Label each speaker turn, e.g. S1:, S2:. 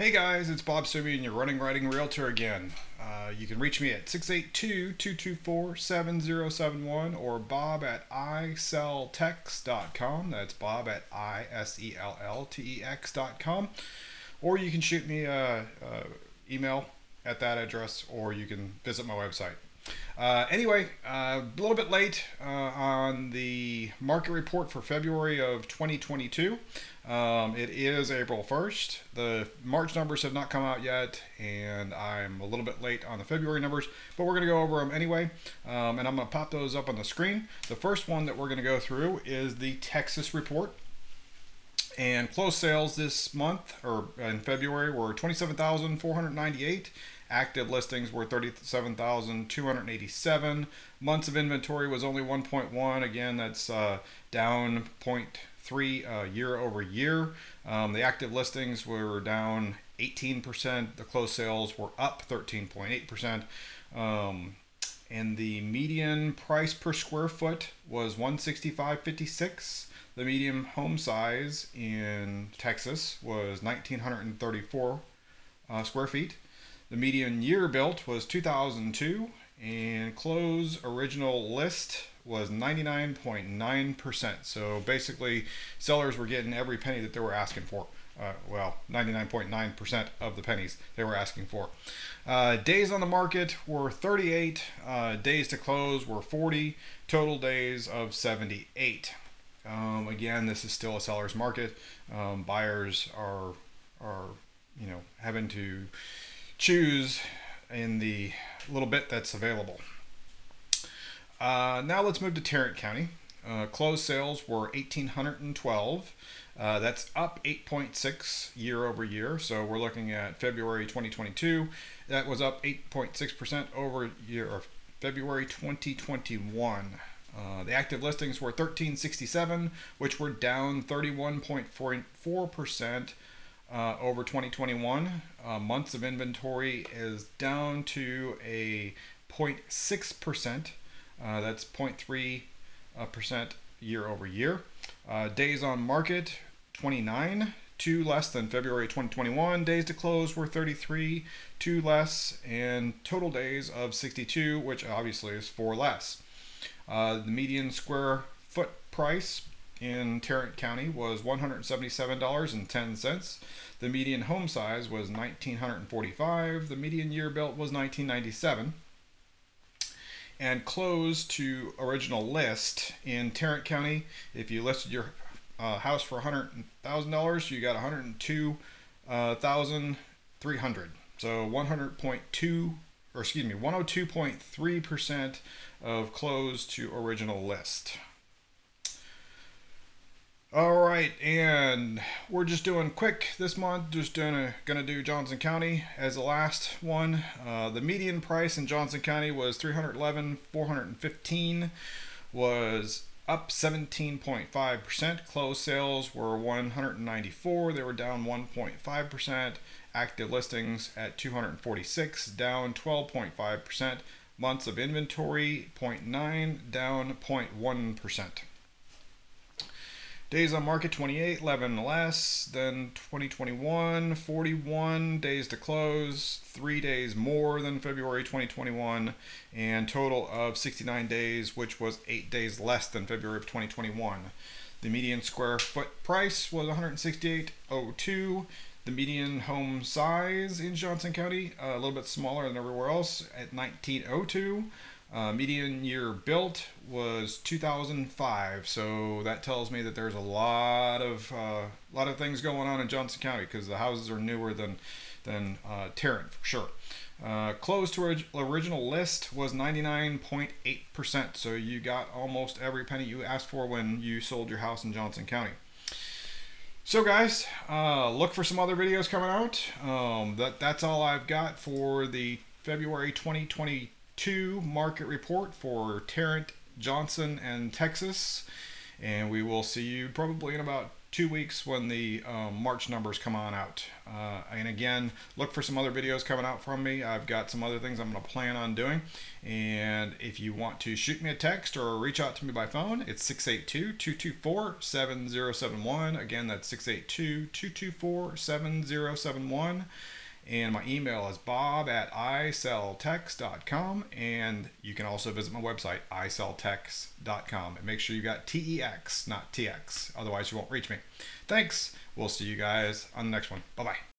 S1: Hey guys, it's Bob Subi and you're running writing realtor again. Uh, you can reach me at 682-224-7071 or bob at iselltex.com. That's bob at I-S-E-L-L-T-E-X.com. Or you can shoot me a, email at that address or you can visit my website. Uh, anyway, uh, a little bit late uh, on the market report for February of 2022. Um, it is April 1st. The March numbers have not come out yet, and I'm a little bit late on the February numbers, but we're going to go over them anyway, um, and I'm going to pop those up on the screen. The first one that we're going to go through is the Texas report. And closed sales this month or in February were 27,498 Active listings were 37,287. Months of inventory was only 1.1. Again, that's uh, down 0.3 uh, year over year. Um, the active listings were down 18%. The closed sales were up 13.8%. Um, and the median price per square foot was 165.56. The median home size in Texas was 1934 uh, square feet. The median year built was 2002, and close original list was 99.9%. So basically, sellers were getting every penny that they were asking for. Uh, well, 99.9% of the pennies they were asking for. Uh, days on the market were 38. Uh, days to close were 40. Total days of 78. Um, again, this is still a seller's market. Um, buyers are are you know having to choose in the little bit that's available. Uh, now let's move to Tarrant County. Uh, closed sales were 1,812. Uh, that's up 8.6 year over year. So we're looking at February 2022. That was up 8.6% over year February 2021. Uh, the active listings were 1367, which were down 31.44% uh, over 2021. Uh, months of inventory is down to a 0.6%. Uh, that's 0.3 uh, percent year over year. Uh, days on market 29, two less than February 2021. Days to close were 33, two less, and total days of 62, which obviously is four less. Uh, the median square foot price in Tarrant County was $177.10. The median home size was 1945. The median year built was 1997. And closed to original list in Tarrant County, if you listed your uh, house for $100,000, you got 102,300. Uh, so 100.2 or excuse me, 102.3% of closed to original list. All right, and we're just doing quick this month. Just doing a, gonna do Johnson County as the last one. Uh, the median price in Johnson County was 311, 415 was up 17.5%. Closed sales were 194. They were down 1.5%. Active listings at 246, down 12.5%. Months of inventory 0.9, down 0.1%. Days on market 28, 11 less than 2021, 41 days to close, three days more than February 2021, and total of 69 days, which was eight days less than February of 2021. The median square foot price was 168.02. The median home size in Johnson County, a little bit smaller than everywhere else, at 1902. Uh, median year built was 2005, so that tells me that there's a lot of uh, lot of things going on in Johnson County because the houses are newer than than uh, Tarrant for sure. Uh, close to orig- original list was 99.8%, so you got almost every penny you asked for when you sold your house in Johnson County. So, guys, uh, look for some other videos coming out. Um, that that's all I've got for the February 2020. 2 market report for Tarrant, Johnson, and Texas. And we will see you probably in about two weeks when the um, March numbers come on out. Uh, and again, look for some other videos coming out from me. I've got some other things I'm going to plan on doing. And if you want to shoot me a text or reach out to me by phone, it's 682 224 7071. Again, that's 682 224 7071 and my email is bob at iselltex.com and you can also visit my website iselltex.com and make sure you got tex not tx otherwise you won't reach me. Thanks. We'll see you guys on the next one. Bye bye